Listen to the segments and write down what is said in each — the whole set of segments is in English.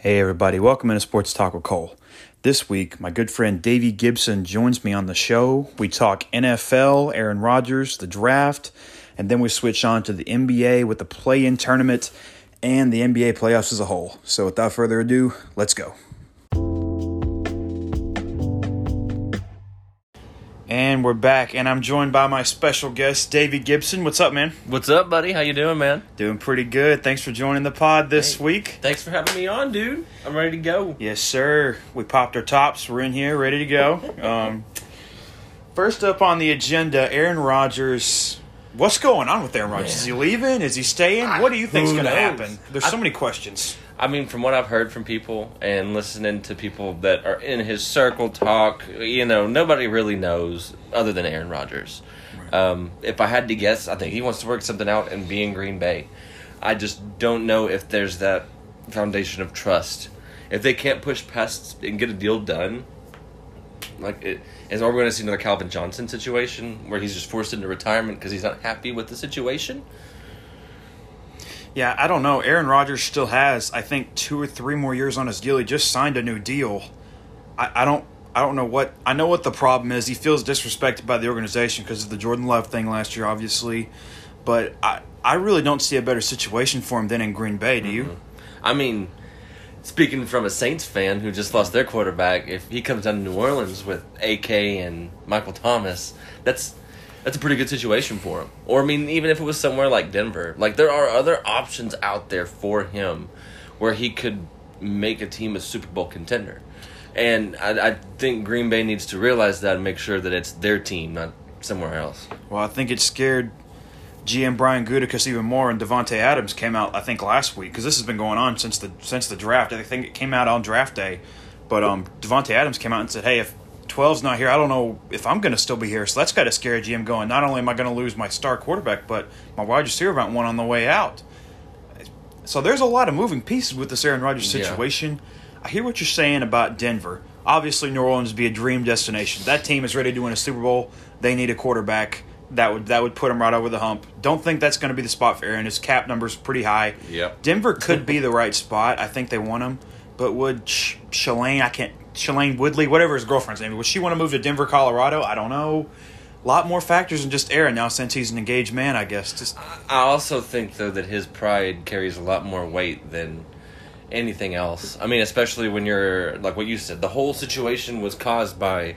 Hey, everybody, welcome into Sports Talk with Cole. This week, my good friend Davey Gibson joins me on the show. We talk NFL, Aaron Rodgers, the draft, and then we switch on to the NBA with the play in tournament and the NBA playoffs as a whole. So, without further ado, let's go. And we're back, and I'm joined by my special guest, Davey Gibson. What's up, man? What's up, buddy? How you doing, man? Doing pretty good. Thanks for joining the pod this Hey. week. Thanks for having me on, dude. I'm ready to go. Yes, sir. We popped our tops. We're in here, ready to go. Um, first up on the agenda, Aaron Rodgers. What's going on with Aaron Rodgers? Is he leaving? Is he staying? What do you think's going to happen? There's so many questions. I mean, from what I've heard from people and listening to people that are in his circle talk, you know, nobody really knows other than Aaron Rodgers. Um, if I had to guess, I think he wants to work something out and be in Green Bay. I just don't know if there's that foundation of trust. If they can't push past and get a deal done, like it, is are we going to see another Calvin Johnson situation where he's just forced into retirement because he's not happy with the situation? Yeah, I don't know. Aaron Rodgers still has, I think, two or three more years on his deal. He just signed a new deal. I, I don't. I don't know what I know what the problem is. He feels disrespected by the organization because of the Jordan Love thing last year, obviously. But I, I really don't see a better situation for him than in Green Bay. Do you? Mm-hmm. I mean, speaking from a Saints fan who just lost their quarterback, if he comes down to New Orleans with AK and Michael Thomas, that's that's a pretty good situation for him. Or I mean, even if it was somewhere like Denver, like there are other options out there for him where he could make a team a Super Bowl contender. And I, I think Green Bay needs to realize that and make sure that it's their team, not somewhere else. Well, I think it scared GM Brian Gutekunst even more, and Davante Adams came out I think last week because this has been going on since the since the draft. I think it came out on draft day, but um, Davante Adams came out and said, "Hey, if 12's not here, I don't know if I'm going to still be here." So that's got to scare GM going. Not only am I going to lose my star quarterback, but my wide receiver went one on the way out. So there's a lot of moving pieces with this Aaron Rodgers Yeah. situation. I hear what you're saying about Denver. Obviously, New Orleans would be a dream destination. That team is ready to win a Super Bowl. They need a quarterback. That would that would put them right over the hump. Don't think that's going to be the spot for Aaron. His cap number's pretty high. Yep. Denver could be the right spot. I think they want him, but would Sh- Shailene? I can't. Shailene Woodley, whatever his girlfriend's name, would she want to move to Denver, Colorado? I don't know. A lot more factors than just Aaron now since he's an engaged man. I guess. Just I also think though that his pride carries a lot more weight than anything else. I mean, especially when you're like what you said, the whole situation was caused by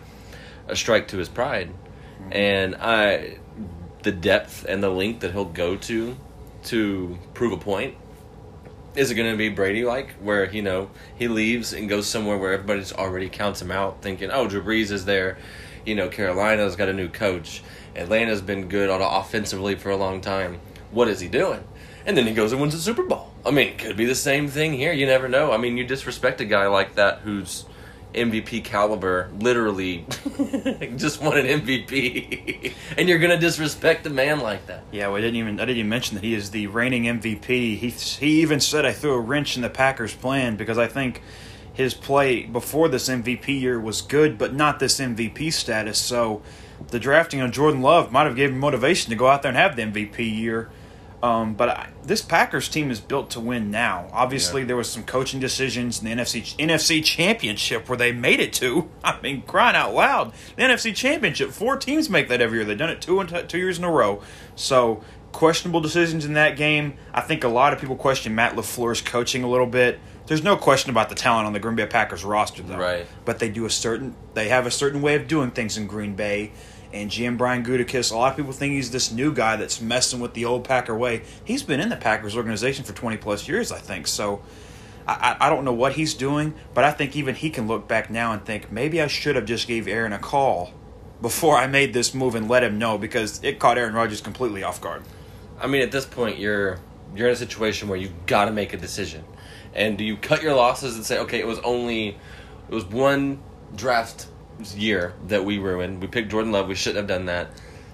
a strike to his pride, mm-hmm. and I, the depth and the length that he'll go to to prove a point. Is it going to be Brady like, where you know he leaves and goes somewhere where everybody's already counts him out, thinking, "Oh, Drew Brees is there," you know, Carolina's got a new coach, Atlanta's been good on offensively for a long time. What is he doing? And then he goes and wins the Super Bowl. I mean, it could be the same thing here. You never know. I mean, you disrespect a guy like that who's MVP caliber, literally just won an MVP, and you're gonna disrespect a man like that. Yeah, we didn't even I didn't even mention that he is the reigning MVP. He he even said I threw a wrench in the Packers' plan because I think his play before this MVP year was good, but not this MVP status. So the drafting of Jordan Love might have given him motivation to go out there and have the MVP year. Um, but I, this Packers team is built to win now. Obviously, Yeah. there was some coaching decisions in the NFC NFC Championship where they made it to. I mean, crying out loud, the NFC Championship. Four teams make that every year. They've done it two two years in a row. So questionable decisions in that game. I think a lot of people question Matt LaFleur's coaching a little bit. There's no question about the talent on the Green Bay Packers roster, though. Right. But they do a certain. They have a certain way of doing things in Green Bay. And GM Brian Gutekunst, a lot of people think he's this new guy that's messing with the old Packer way. He's been in the Packers organization for 20 plus years, I think. So I, I I don't know what he's doing, but I think even he can look back now and think maybe I should have just gave Aaron a call before I made this move and let him know because it caught Aaron Rodgers completely off guard. I mean, at this point, you're you're in a situation where you've got to make a decision, and do you cut your losses and say, okay, it was only it was one draft year that we ruined. We picked Jordan Love. We shouldn't have done that.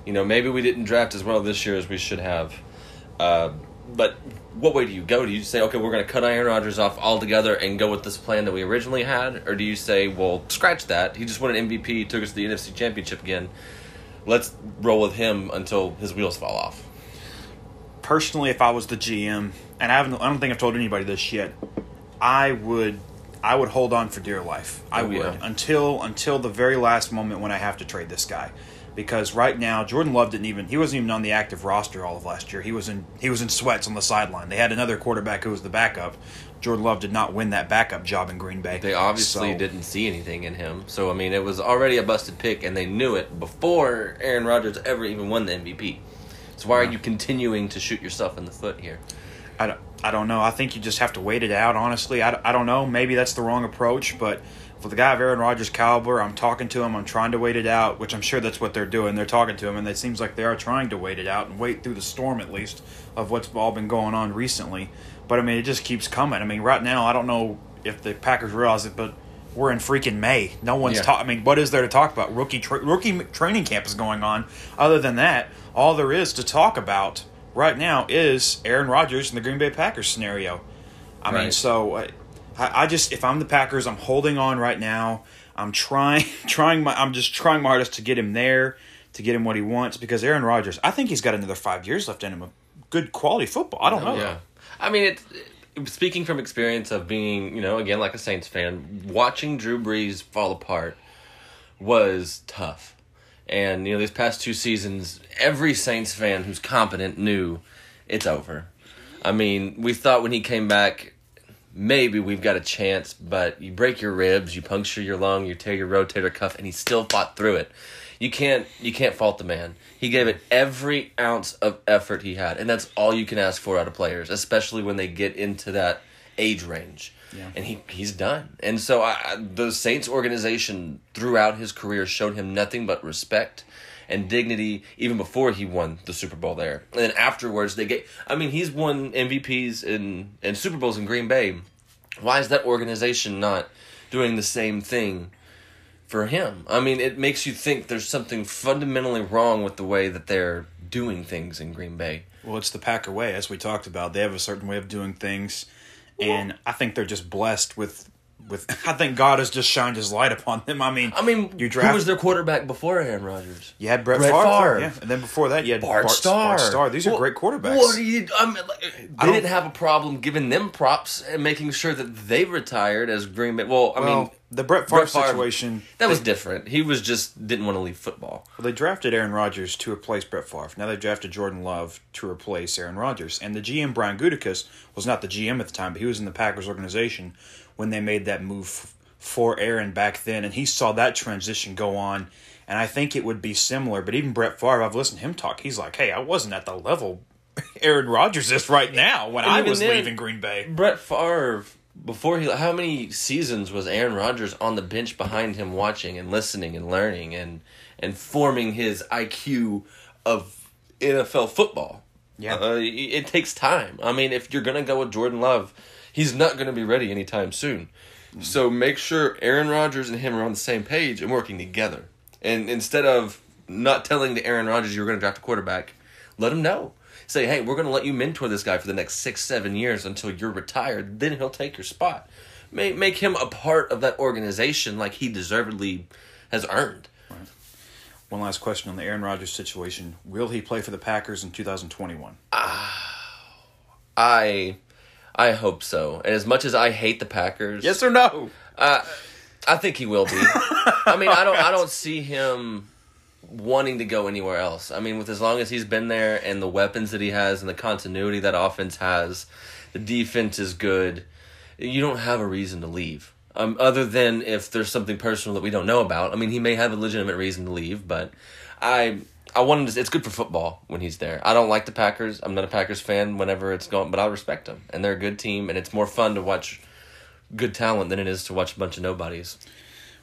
You know, maybe we didn't draft as well this year as we should have. Uh, but what way do you go? Do you say, okay, we're going to cut Aaron Rodgers off altogether and go with this plan that we originally had, or do you say, well, scratch that? He just won an MVP, took us to the NFC Championship again. Let's roll with him until his wheels fall off. Personally, if I was the GM, and I haven't, I don't think I've told anybody this yet. I would I would hold on for dear life. I Oh, would yeah. until until the very last moment when I have to trade this guy. Because right now Jordan Love didn't even he wasn't even on the active roster all of last year. He was in he was in sweats on the sideline. They had another quarterback who was the backup. Jordan Love did not win that backup job in Green Bay. They obviously So- didn't see anything in him. So I mean, it was already a busted pick, and they knew it before Aaron Rodgers ever even won the MVP. So why are you continuing to shoot yourself in the foot here? I don't, I don't know. I think you just have to wait it out, honestly. I, I don't know. Maybe that's the wrong approach, but for the guy of Aaron Rodgers' caliber, I'm talking to him. I'm trying to wait it out, which I'm sure that's what they're doing. They're talking to him, and it seems like they are trying to wait it out and wait through the storm, at least, of what's all been going on recently. But, I mean, it just keeps coming. I mean, right now, I don't know if the Packers realize it, but we're in freaking May. No one's Yeah. talking. I mean, what is there to talk about? Rookie tra- rookie training camp is going on. Other than that, all there is to talk about right now is Aaron Rodgers and the Green Bay Packers scenario. I mean, so uh, I, I just if I'm the Packers, I'm holding on right now. I'm trying, trying my, I'm just trying my hardest to get him there, to get him what he wants. Because Aaron Rodgers, I think he's got another five years left in him of good quality football. I don't know. Yeah, I mean, it, speaking from experience of being, you know, again like a Saints fan, watching Drew Brees fall apart was tough. And you know, these past two seasons, every Saints fan who's competent knew it's over. I mean, we thought when he came back, maybe we've got a chance, but you break your ribs, you puncture your lung, you tear your rotator cuff, and he still fought through it. You can't you can't fault the man. He gave it every ounce of effort he had, and that's all you can ask for out of players, especially when they get into that age range. Yeah. And he he's done. And so I, the Saints organization throughout his career showed him nothing but respect and dignity even before he won the Super Bowl there. And then afterwards they get I mean he's won MVPs and and Super Bowls in Green Bay. Why is that organization not doing the same thing for him? I mean it makes you think there's something fundamentally wrong with the way that they're doing things in Green Bay. Well, it's the Packer way, as we talked about. They have a certain way of doing things, and I think they're just blessed with. With I think God has just shined His light upon them. I mean, I mean, you who was their quarterback before Aaron Rodgers? you had Brett, Brett Favre, Favre. yeah, and then before that you had Bart, Bart, Starr. Bart Starr. These are What- great quarterbacks. What do you? I mean, like, I didn't have a problem giving them props and making sure that they retired as Green Bay. Well, I well, mean, the Brett Favre Brett Favre- situation. that was different. He was just didn't want to leave football. Well, they drafted Aaron Rodgers to replace Brett Favre. Now they drafted Jordan Love to replace Aaron Rodgers. And the GM Brian Gutekunst was not the GM at the time, but he was in the Packers organization when they made that move for Aaron back then, and he saw that transition go on. And I think it would be similar. But even Brett Favre, I've listened to him talk. He's like, "Hey, I wasn't at the level Aaron Rodgers is right now when And I was then- leaving Green Bay." Brett Favre before he how many seasons was Aaron Rodgers on the bench behind him watching and listening and learning and and forming his IQ of NFL football. Yeah. Uh, it, it takes time. I mean, if you're going to go with Jordan Love, he's not going to be ready anytime soon. So make sure Aaron Rodgers and him are on the same page and working together. And instead of not telling the Aaron Rodgers you're going to draft a quarterback, let him know. Say, hey, we're going to let you mentor this guy for the next six, seven years until you're retired. Then he'll take your spot. Make, make him a part of that organization like he deservedly has earned. One last question on the Aaron Rodgers situation: Will he play for the Packers in 2021? I I hope so. And as much as I hate the Packers, Yes or no? Uh, I think he will be. I mean, I don't. I don't see him wanting to go anywhere else. I mean, with as long as he's been there and the weapons that he has and the continuity that offense has, the defense is good. You don't have a reason to leave. Um, other than if there's something personal that we don't know about. I mean, he may have a legitimate reason to leave, but I. I want him to. It's good for football when he's there. I don't like the Packers. I'm not a Packers fan whenever it's going, but I respect them, and they're a good team, and it's more fun to watch good talent than it is to watch a bunch of nobodies.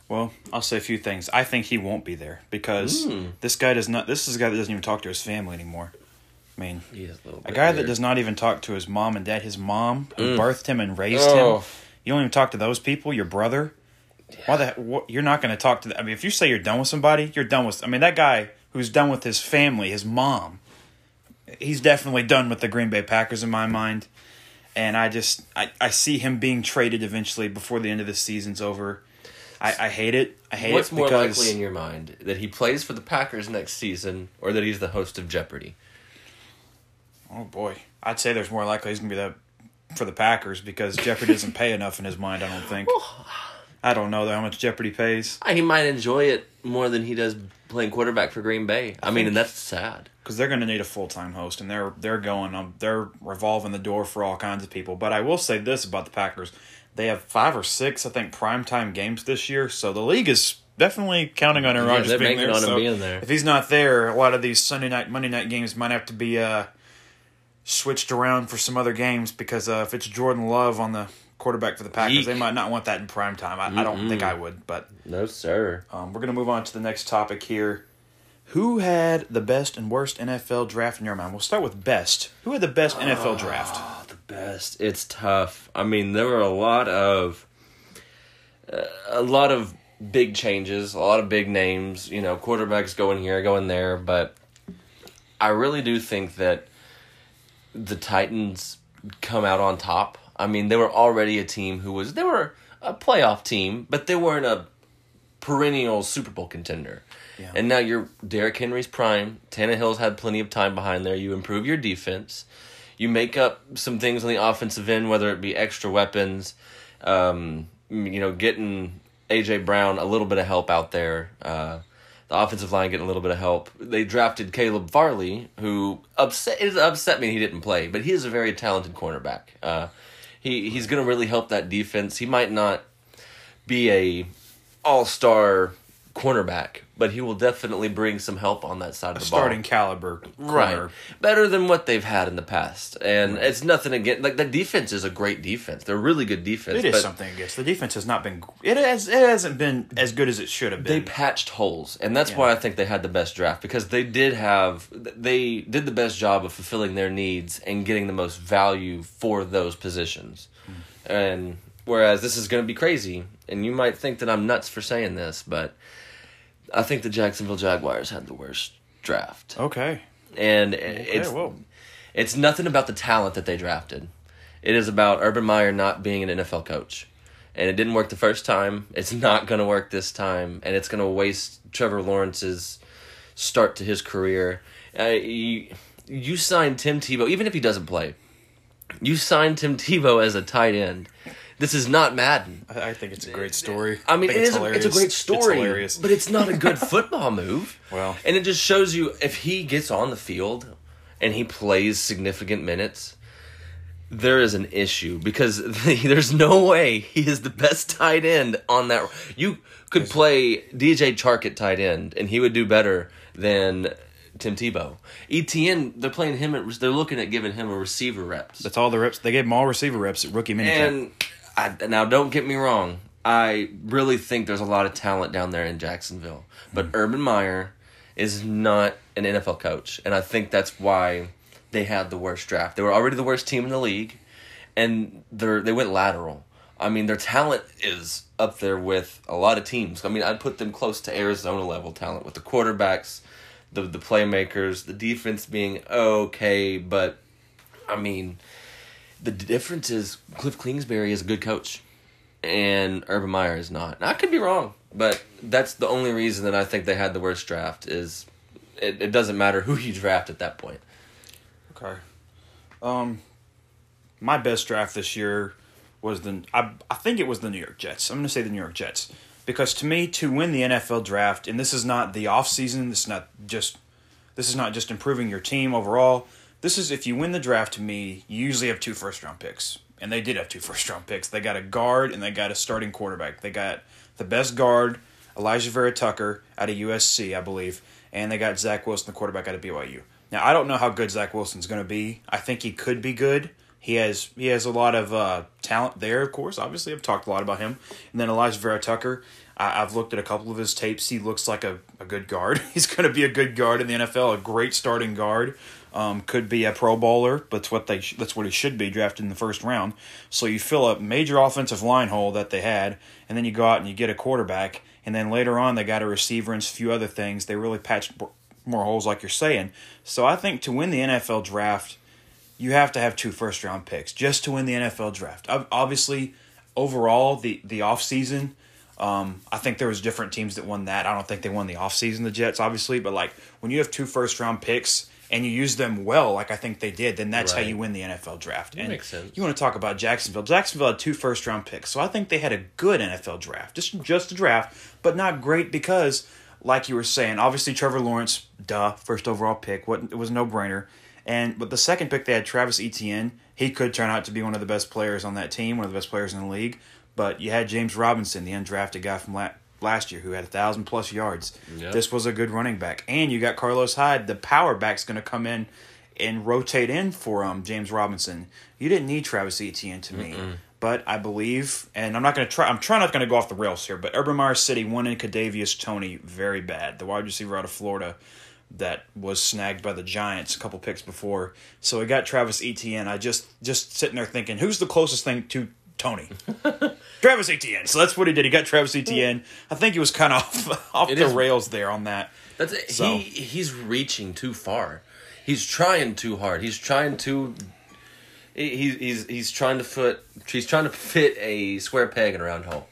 Well, I'll say a few things. I think he won't be there because Hmm. this guy does not. This is a guy that doesn't even talk to his family anymore. I mean, a little a guy that does not even talk to his mom and dad. His mom who Mm. birthed him and raised Oh. him. You don't even talk to those people. Your brother. Why the? What, you're not going to talk to. The, I mean, if you say you're done with somebody, you're done with. I mean, that guy who's done with his family, his mom. He's definitely done with the Green Bay Packers in my mind, and I just I, I see him being traded eventually before the end of the season's over. I, I hate it. I hate What's it more likely in your mind that he plays for the Packers next season, or that he's the host of Jeopardy? oh boy, I'd say there's more likely he's gonna be the for the Packers because Jeopardy doesn't pay enough in his mind. I don't think. I don't know how much Jeopardy pays He might enjoy it more than he does playing quarterback for Green Bay. I, mean, and that's sad. because they're going to need a full time host, and they're they're going um, they're revolving the door for all kinds of people. But I will say this about the Packers: they have five or six, I think, primetime games this year. So the league is definitely counting on Aaron Yeah, Rodgers being banking there. on him so being there. If he's not there, a lot of these Sunday night, Monday night games might have to be uh, switched around for some other games because uh, if it's Jordan Love on the quarterback for the Packers, Yeek. they might not want that in prime time. I, I don't think I would, but No, sir. um, we're going to move on to the next topic here. Who had the best and worst NFL draft in your mind? We'll start with best. Who had the best NFL draft? Best. It's tough. I mean, there were a lot of uh, a lot of big changes, a lot of big names. You know, quarterbacks going here, going there, but I really do think that the Titans come out on top. I mean, they were already a team who was they were a playoff team, but they weren't a perennial Super Bowl contender. Yeah. And now you're Derrick Henry's prime. Tannehill's had plenty of time behind there. You improve your defense. You make up some things on the offensive end, whether it be extra weapons, um, you know, getting AJ Brown a little bit of help out there. Uh, the offensive line getting a little bit of help. They drafted Caleb Farley, who upset it upset me he didn't play, but he is a very talented cornerback. Uh, he he's going to really help that defense. He might not be a all star cornerback, but he will definitely bring some help on that side of the ball. Starting ball. caliber. Right, better than what they've had in the past, and it's nothing against like the defense is a great defense. They're really good defense. It is but something against. The defense has not been. It has. It hasn't been as good as it should have been. They patched holes, and that's Yeah. why I think they had the best draft because they did have they did the best job of fulfilling their needs and getting the most value for those positions. Hmm. And whereas this is going to be crazy, and you might think that I'm nuts for saying this, but I think the Jacksonville Jaguars had the worst draft, okay. and it's whoa. it's nothing about the talent that they drafted. It is about Urban Meyer not being an NFL coach. And it didn't work the first time. It's not going to work this time. And it's going to waste Trevor Lawrence's start to his career. Uh, you, you signed Tim Tebow, even if he doesn't play, you signed Tim Tebow as a tight end. This is not Madden. I, I think it's a great story. I mean, think it is. A, it's a great story, hilarious. but it's not a good football move. Well. and it just shows you if he gets on the field and he plays significant minutes, there is an issue because there's no way he is the best tight end on that. You could play DJ Chark at tight end, and he would do better than Tim Tebow. Etienne, they're playing him. At, they're looking at giving him a receiver reps. That's all the reps. They gave him all receiver reps at rookie minicamp. And I, now, don't get me wrong. I really think there's a lot of talent down there in Jacksonville, but mm-hmm. Urban Meyer is not an NFL coach, and I think that's why they had the worst draft. They were already the worst team in the league, and they they went lateral. I mean, their talent is up there with a lot of teams. I mean, I'd put them close to Arizona level talent with the quarterbacks, the the playmakers, the defense being okay, but I mean, the difference is Cliff Kingsbury is a good coach, and Urban Meyer is not. And I could be wrong, but that's the only reason that I think they had the worst draft. Is it, it doesn't matter who you draft at that point. Okay. Um, my best draft this year was the I I think it was the New York Jets. I'm going to say the New York Jets because to me to win the NFL draft and this is not the off season. This is not just this is not just improving your team overall. This is if you win the draft to me, you usually have two first round picks. And they did have two first round picks. They got a guard and they got a starting quarterback. They got the best guard, Alijah Vera Tucker out of USC, I believe, and they got Zach Wilson, the quarterback out of BYU. Now I don't know how good Zach Wilson's going to be. I think he could be good. He has he has a lot of uh, talent there, of course. Obviously, I've talked a lot about him. And then Alijah Vera Tucker, I, I've looked at a couple of his tapes. He looks like a, a good guard. He's going to be a good guard in the NFL, a great starting guard. Um, could be a Pro Bowler, but that's what they sh- that's what he should be drafted in the first round. So you fill a major offensive line hole that they had, and then you go out and you get a quarterback, and then later on they got a receiver and a few other things. They really patched more holes, like you're saying. So I think to win the NFL draft, you have to have two first round picks just to win the NFL draft. Obviously, overall the the off season, um, I think there was different teams that won that. I don't think they won the off season, the Jets, obviously, but like when you have two first round picks and you use them well, like I think they did, then that's how you win the NFL draft. and makes sense. You want to talk about Jacksonville? Jacksonville had two first round picks, so I think they had a good NFL draft, just just a draft, but not great because, like you were saying, obviously Trevor Lawrence, duh, first overall pick, what it was no brainer. And but the second pick they had Travis Etienne. He could turn out to be one of the best players on that team, one of the best players in the league. But you had James Robinson, the undrafted guy from last year, who had a thousand plus yards. Yep. This was a good running back, and you got Carlos Hyde, the power back's going to come in and rotate in for um James Robinson. You didn't need Travis Etienne to me. But I believe, and I'm not going to try. I'm trying not going to go off the rails here. But Urban Meyer City won in Kadarius Toney very bad, the wide receiver out of Florida, that was snagged by the Giants a couple picks before. So we got Travis Etienne. I just just sitting there thinking, who's the closest thing to Toney? Travis Etienne. So that's what he did. He got Travis Etienne. I think he was kind of off, off It the is- rails there on that. That's it. So- He he's reaching too far. He's trying too hard. He's trying to. He's he's he's trying to fit. He's trying to fit a square peg in a round hole,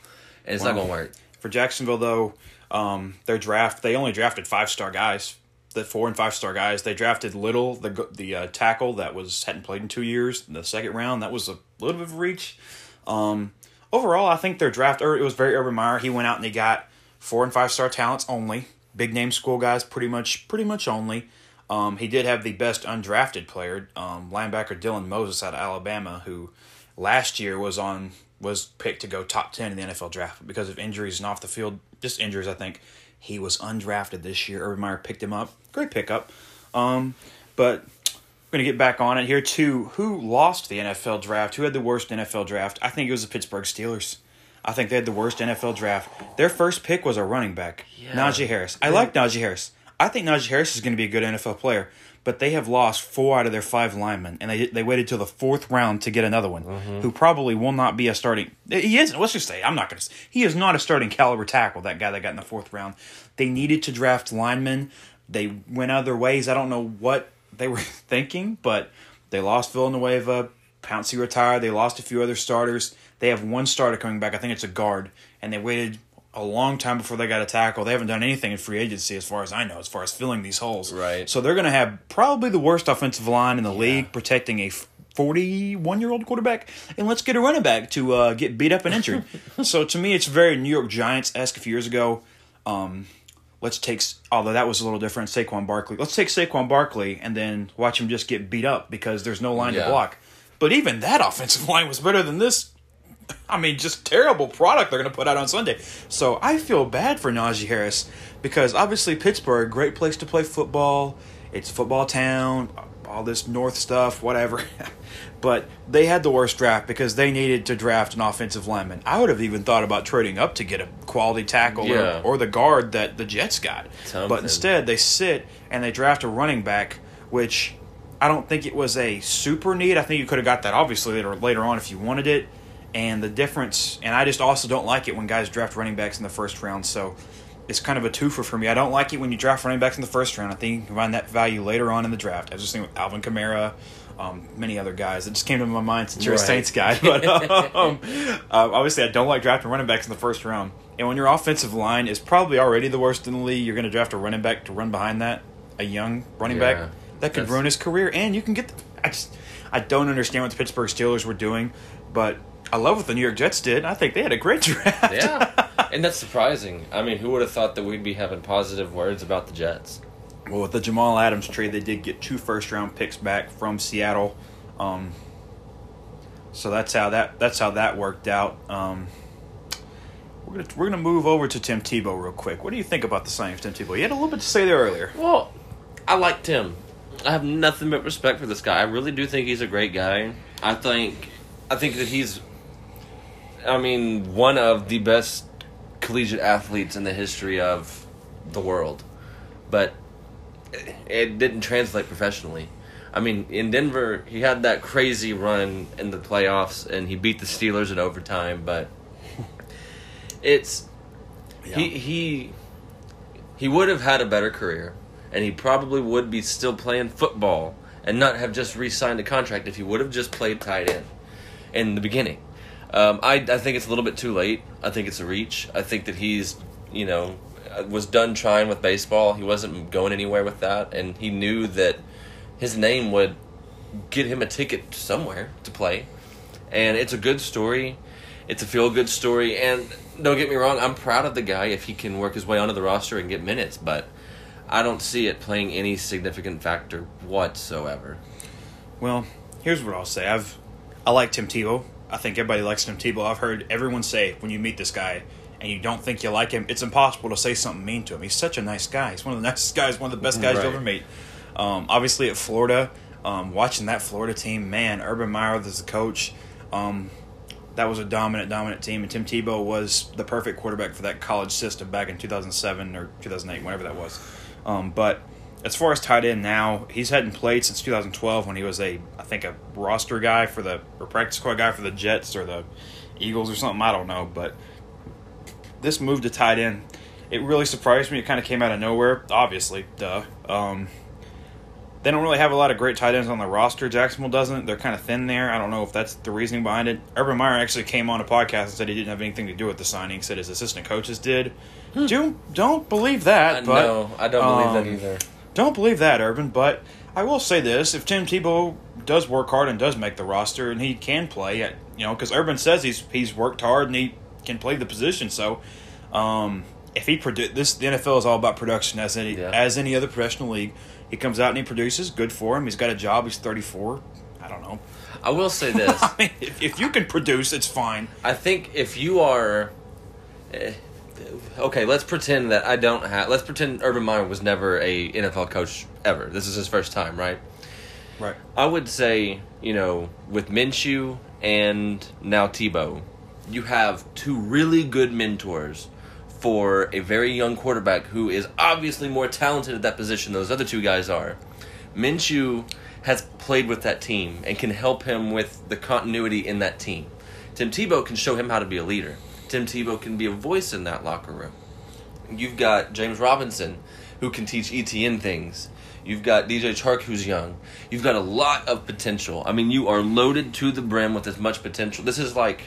and it's not gonna work. For Jacksonville, though, um, their draft they only drafted five star guys. The four and five star guys. They drafted Little, the the uh, tackle that was hadn't played in two years. In the second round, that was a little bit of a reach. Um, overall, I think their draft it was very Urban Meyer. He went out and he got four and five star talents only, big name school guys, pretty much pretty much only. Um, he did have the best undrafted player, um, linebacker Dylan Moses out of Alabama, who last year was on was picked to go top ten in the NFL draft but because of injuries and off the field, just injuries. I think he was undrafted this year. Urban Meyer picked him up, great pickup. Um, but we're gonna get back on it here too. Who lost the NFL draft? Who had the worst NFL draft? I think it was the Pittsburgh Steelers. I think they had the worst NFL draft. Their first pick was a running back, Yeah. Najee Harris. I like Najee Harris. I think Najee Harris is going to be a good NFL player, but they have lost four out of their five linemen, and they they waited till the fourth round to get another one, mm-hmm. who probably will not be a starting. He isn't. Let's just say I'm not going to. He is not a starting caliber tackle. That guy that got in the fourth round. They needed to draft linemen. They went other ways. I don't know what they were thinking, but they lost Villanueva. Pouncey retired. They lost a few other starters. They have one starter coming back. I think it's a guard, and they waited a long time before they got a tackle. They haven't done anything in free agency, as far as I know, as far as filling these holes. Right. So they're going to have probably the worst offensive line in the league, protecting a forty-one-year-old quarterback, and let's get a running back to uh, get beat up and injured. so to me, it's very New York Giants esque. A few years ago, um, let's take although that was a little different. Saquon Barkley. Let's take Saquon Barkley and then watch him just get beat up because there's no line to block. But even that offensive line was better than this. I mean, just terrible product they're going to put out on Sunday. So I feel bad for Najee Harris because obviously Pittsburgh, great place to play football. It's football town, all this North stuff, whatever. but they had the worst draft because they needed to draft an offensive lineman. I would have even thought about trading up to get a quality tackle Yeah. or, or the guard that the Jets got. Something. But instead, they sit and they draft a running back, which I don't think it was a super need. I think you could have got that obviously later later on if you wanted it. And the difference, and I just also don't like it when guys draft running backs in the first round. So it's kind of a twofer for me. I don't like it when you draft running backs in the first round. I think you can find that value later on in the draft. I was just thinking with Alvin Kamara, um, many other guys. It just came to my mind since you're a Saints guy. But um, uh, obviously, I don't like drafting running backs in the first round. And when your offensive line is probably already the worst in the league, you're going to draft a running back to run behind that, a young running Yeah. back that could That's- ruin his career. And you can get. I just I don't understand what the Pittsburgh Steelers were doing, but I love what the New York Jets did. I think they had a great draft. Yeah, and that's surprising. I mean, who would have thought that we'd be having positive words about the Jets? Well, with the Jamal Adams trade, they did get two first round picks back from Seattle. Um, so that's how that that's how that worked out. Um, we're gonna we're gonna move over to Tim Tebow real quick. What do you think about the signing of Tim Tebow? You had a little bit to say there earlier. Well, I like Tim. I have nothing but respect for this guy. I really do think he's a great guy. I think, I think that he's, I mean, one of the best collegiate athletes in the history of the world, but it- didn't translate professionally. I mean, in Denver, he had that crazy run in the playoffs, and he beat the Steelers in overtime. But it's he he he would have had a better career, and he probably would be still playing football and not have just re-signed a contract if he would have just played tight end in the beginning. Um, I I think it's a little bit too late. I think it's a reach. I think that he's you know was done trying with baseball. He wasn't going anywhere with that, and he knew that his name would get him a ticket somewhere to play. And it's a good story. It's a feel good story. And don't get me wrong, I'm proud of the guy if he can work his way onto the roster and get minutes, but I don't see it playing any significant factor whatsoever. Well, here's what I'll say. I've I like Tim Tebow. I think everybody likes Tim Tebow. I've heard everyone say when you meet this guy and you don't think you like him, it's impossible to say something mean to him. He's such a nice guy. He's one of the nicest guys, one of the best guys Right. you'll ever meet. Um, obviously at Florida, um, watching that Florida team, man, Urban Meyer as the coach, um, that was a dominant, dominant team, and Tim Tebow was the perfect quarterback for that college system back in 2007 or 2008, whenever that was. Um, but as far as tight end now, he's hadn't played since 2012 when he was a, I think, a roster guy for the or practice squad guy for the Jets or the Eagles or something. I don't know, but this move to tight end, it really surprised me. It kind of came out of nowhere. Obviously, duh. Um, they don't really have a lot of great tight ends on the roster. Jacksonville doesn't. They're kind of thin there. I don't know if that's the reasoning behind it. Urban Meyer actually came on a podcast and said he didn't have anything to do with the signing. Said his assistant coaches did. Don't don't believe that. Uh, but, no, I don't believe um, that either. Don't believe that, Urban. But I will say this: if Tim Tebow does work hard and does make the roster, and he can play, at, you know, because Urban says he's he's worked hard and he can play the position. So, um, if he produ- this the NFL is all about production as any Yeah. as any other professional league. He comes out and he produces. Good for him. He's got a job. He's thirty four. I don't know. I will say this. I mean, if, if you can produce, it's fine. I think if you are, eh, okay, let's pretend that I don't have. Let's pretend Urban Meyer was never a NFL coach ever. This is his first time, right? Right. I would say, you know, with Minshew and now Tebow, you have two really good mentors for a very young quarterback who is obviously more talented at that position than those other two guys are. Minshew has played with that team and can help him with the continuity in that team. Tim Tebow can show him how to be a leader. Tim Tebow can be a voice in that locker room. You've got James Robinson, who can teach Etienne things. You've got DJ Chark, who's young. You've got a lot of potential. I mean, you are loaded to the brim with as much potential. This is like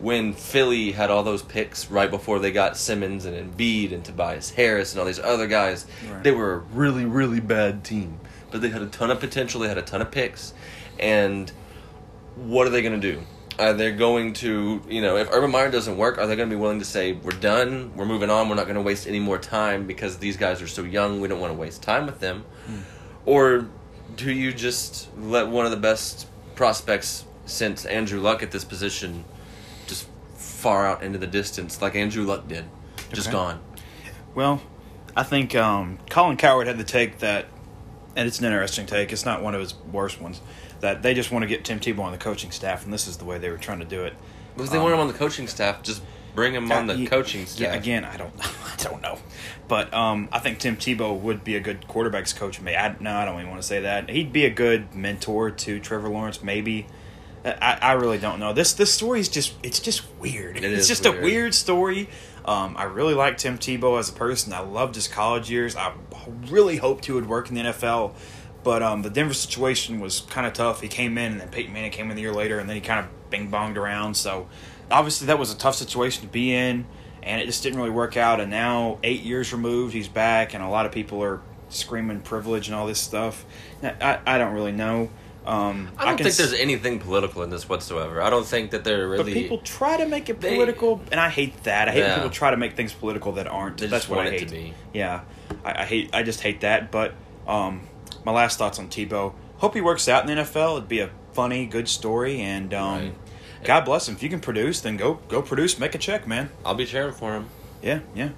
when Philly had all those picks right before they got Simmons and Embiid and Tobias Harris and all these other guys. Right. They were a really, really bad team. But they had a ton of potential. They had a ton of picks. And what are they going to do? Are they going to, you know, if Urban Meyer doesn't work, are they going to be willing to say, we're done, we're moving on, we're not going to waste any more time because these guys are so young, we don't want to waste time with them? Or do you just let one of the best prospects since Andrew Luck at this position just far out into the distance like Andrew Luck did? Just Okay. gone. Well, I think um, Colin Cowherd had the take that, and it's an interesting take. It's not one of his worst ones. That they just want to get Tim Tebow on the coaching staff, and this is the way they were trying to do it. Because they Um, want him on the coaching staff, just bring him on the coaching staff. Yeah, again, I don't, I don't know, but um, I think Tim Tebow would be a good quarterbacks coach. Maybe I, no, I don't even want to say that. He'd be a good mentor to Trevor Lawrence, maybe. I, I really don't know. This this story is just it's just weird. It it's just a weird. weird story. Um, I really like Tim Tebow as a person. I loved his college years. I really hoped he would work in the NFL. But um, the Denver situation was kind of tough. He came in, and then Peyton Manning came in the year later, and then he kind of bing bonged around. So obviously that was a tough situation to be in, and it just didn't really work out. And now eight years removed, he's back, and a lot of people are screaming privilege and all this stuff. I, I don't really know. Um, I don't can think s- there's anything political in this whatsoever. I don't think that they're really. but people try to make it They- political, and I hate that. I hate when Yeah. people try to make things political that aren't. They That's what I it hate. Yeah, I, I hate. I just hate that. But um, my last thoughts on Tebow. Hope he works out in the NFL. It'd be a funny, good story, and um, Right. God bless him. If you can produce, then go go produce. Make a check, man. I'll be cheering for him. Yeah, yeah.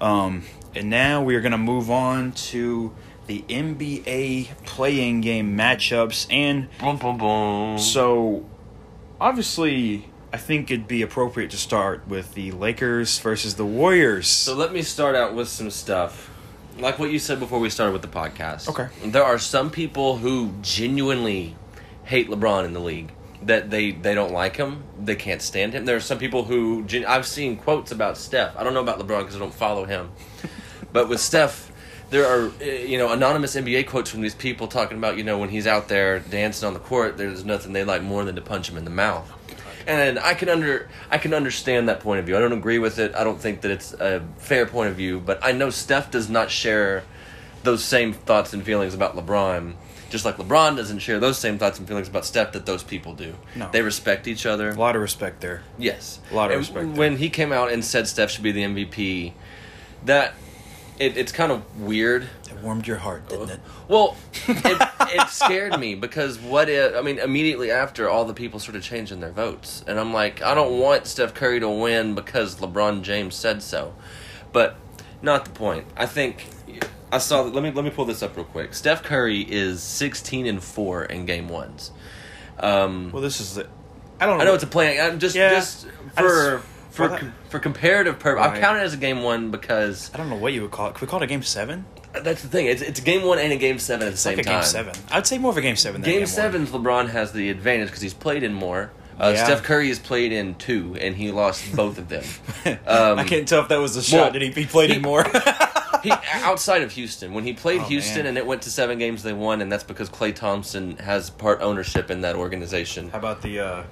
Um, and now we are going to move on to the NBA playing game matchups and Boom, boom, boom. so, obviously, I think it'd be appropriate to start with the Lakers versus the Warriors. So let me start out with some stuff. Like what you said before we started with the podcast. Okay. There are some people who genuinely hate LeBron in the league. That they, they don't like him. They can't stand him. There are some people who I've seen quotes about Steph. I don't know about LeBron because I don't follow him. but with Steph, there are uh, you know anonymous NBA quotes from these people talking about you know when he's out there dancing on the court. There's nothing they like more than to punch him in the mouth. And I can under I can understand that point of view. I don't agree with it. I don't think that it's a fair point of view. But I know Steph does not share those same thoughts and feelings about LeBron. Just like LeBron doesn't share those same thoughts and feelings about Steph that those people do. No. They respect each other. A lot of respect there. Yes, A lot of And respect there. When he came out and said Steph should be the MVP, that it, it's kind of weird. It warmed your heart, didn't it? Well, it, it scared me because what if I mean immediately after all the people started changing their votes, and I'm like, I don't want Steph Curry to win because LeBron James said so, but not the point. I think I saw. Let me let me pull this up real quick. Steph Curry is 16 and four in game ones. Um, Well, this is the. I don't know. I know it's a play. I'm just Yeah. just I for just- for com- for comparative purpose. I Right. count it as a game one because I don't know what you would call it. Could we call it a game seven? that's the thing. It's it's a game one and a game seven at the It's same like a time. game seven. I'd say more of a game seven than a Game game seven, LeBron has the advantage because he's played in more. Uh, Yeah. Steph Curry has played in two, and he lost both of them. Um, I can't tell if that was a shot. Did he, he played he- in more? he outside of Houston, when he played Oh, Houston man. and it went to seven games, they won, and that's because Klay Thompson has part ownership in that organization. How about the uh,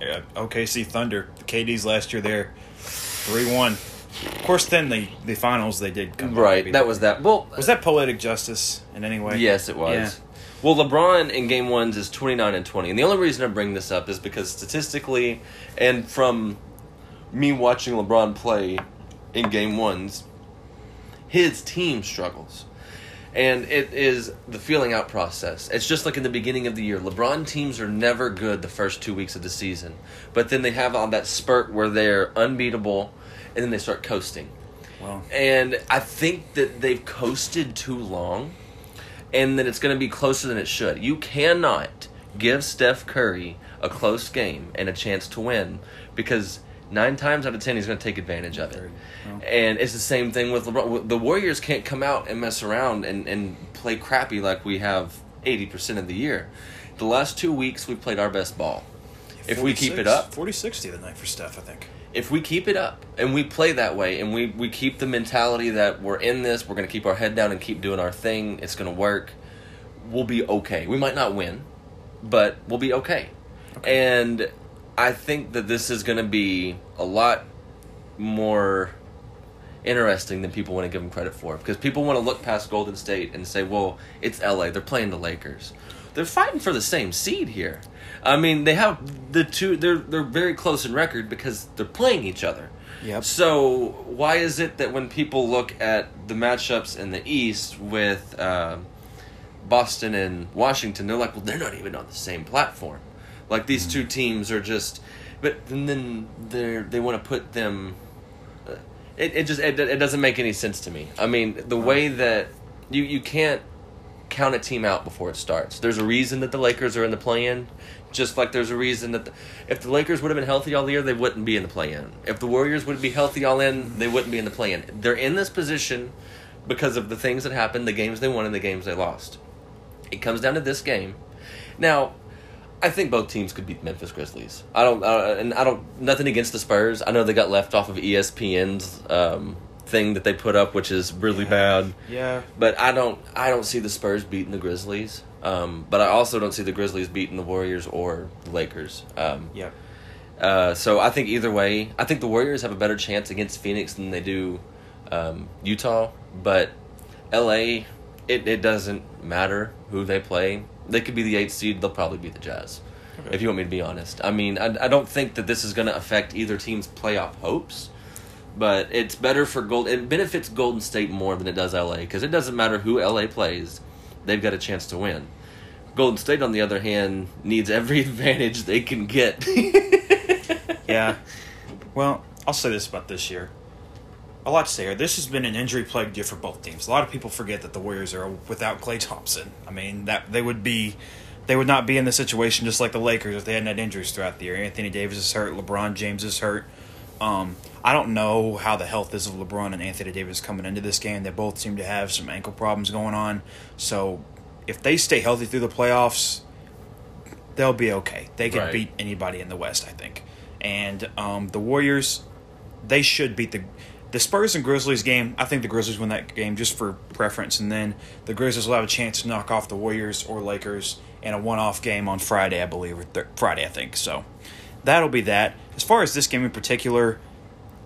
uh, OKC Thunder? The KD's last year there, three one. Of course, then the the finals they did come Right, that them. was that. Well, Was that poetic justice in any way? Yes, it was. Yeah. Well, LeBron in game ones is 29 and 20. And the only reason I bring this up is because statistically and from me watching LeBron play in game ones, his team struggles. And it is the feeling out process. It's just like in the beginning of the year. LeBron teams are never good the first two weeks of the season. But then they have on that spurt where they're unbeatable and then they start coasting. Well, And I think that they've coasted too long and that it's going to be closer than it should. You cannot give Steph Curry a close game and a chance to win because nine times out of ten he's going to take advantage of it. Well. And it's the same thing with LeBron. The Warriors can't come out and mess around and, and play crappy like we have 80% of the year. The last two weeks we've played our best ball. If we keep it up, 46 the other night for Steph, I think. if we keep it up and we play that way and we, we keep the mentality that we're in this, we're going to keep our head down and keep doing our thing, it's going to work, we'll be okay. We might not win, but we'll be okay. And I think that this is going to be a lot more interesting than people want to give them credit for because people want to look past Golden State and say, well, it's LA, they're playing the Lakers. They're fighting for the same seed here. I mean, they have the two they're they're very close in record because they're playing each other. Yep. So, why is it that when people look at the matchups in the East with uh, Boston and Washington, they're like, well, they're not even on the same platform. Like these two teams are just, but and then they they want to put them. uh, It it just it, it doesn't make any sense to me. I mean, the way that you you can't count a team out before it starts. There's a reason that the Lakers are in the play-in. Just like there's a reason that the, if the Lakers would have been healthy all year, they wouldn't be in the play-in. If the Warriors would be healthy all in, they wouldn't be in the play-in. They're in this position because of the things that happened, the games they won and the games they lost. It comes down to this game. Now, I think both teams could beat Memphis Grizzlies. I don't, uh, and I don't. Nothing against the Spurs. I know they got left off of ESPN's um, thing that they put up, which is really bad. Yeah. But I don't I don't see the Spurs beating the Grizzlies. Um, but I also don't see the Grizzlies beating the Warriors or the Lakers. Um, Yep. uh, so I think either way, I think the Warriors have a better chance against Phoenix than they do um, Utah. But LA, it, it doesn't matter who they play. They could be the eighth seed. They'll probably be the Jazz. Okay. If you want me to be honest, I mean, I, I don't think that this is going to affect either team's playoff hopes. But it's better for Gold. It benefits Golden State more than it does LA because it doesn't matter who LA plays, they've got a chance to win. Golden State, on the other hand, needs every advantage they can get. Yeah. Well, I'll say this about this year. A lot to say here. This has been an injury plagued year for both teams. A lot of people forget that the Warriors are without Klay Thompson. I mean, that they would be they would not be in the situation just like the Lakers if they hadn't had injuries throughout the year. Anthony Davis is hurt, LeBron James is hurt. Um, I don't know how the health is of LeBron and Anthony Davis coming into this game. They both seem to have some ankle problems going on. So if they stay healthy through the playoffs, they'll be okay. They can Right. beat anybody in the West, I think. And um, the Warriors, they should beat the the Spurs and Grizzlies game. I think the Grizzlies win that game just for preference, and then the Grizzlies will have a chance to knock off the Warriors or Lakers in a one-off game on Friday, I believe, or th- Friday, I think. So that'll be that. As far as this game in particular,